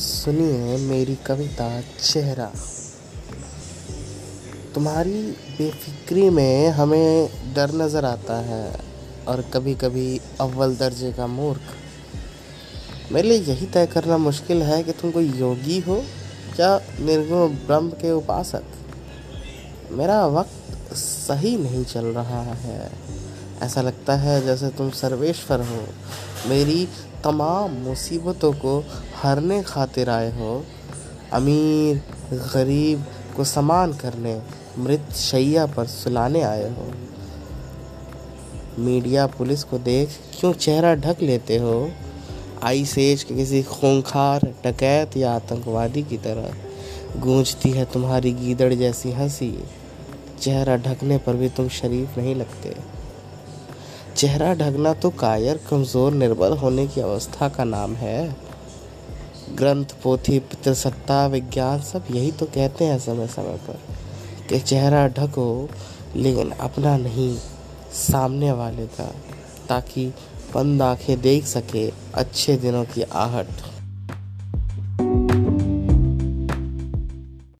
सुनिए मेरी कविता चेहरा। तुम्हारी बेफिक्री में हमें डर नज़र आता है और कभी कभी अव्वल दर्जे का मूर्ख। मेरे लिए यही तय करना मुश्किल है कि तुम कोई योगी हो या निर्गुण ब्रह्म के उपासक। मेरा वक्त सही नहीं चल रहा है। ऐसा लगता है जैसे तुम सर्वेश्वर हो। मेरी तमाम मुसीबतों को हरने खातिर आए हो। अमीर, गरीब को समान करने, मृत शैया पर सुलाने आए हो। मीडिया, पुलिस को देख क्यों चेहरा ढक लेते हो? आई सेज के किसी खूंखार, डकैत या आतंकवादी की तरह गूंजती है तुम्हारी गीदड़ जैसी हँसी। चेहरा ढकने पर भी तुम शरीफ नहीं लगते। चेहरा ढकना तो कायर कमज़ोर निर्बल होने की अवस्था का नाम है। ग्रंथ, पोथी, पितृसत्ता, विज्ञान सब यही तो कहते हैं समय समय पर कि चेहरा ढको लेकिन अपना नहीं, सामने वाले का, ताकि बंद आँखें देख सके अच्छे दिनों की आहट।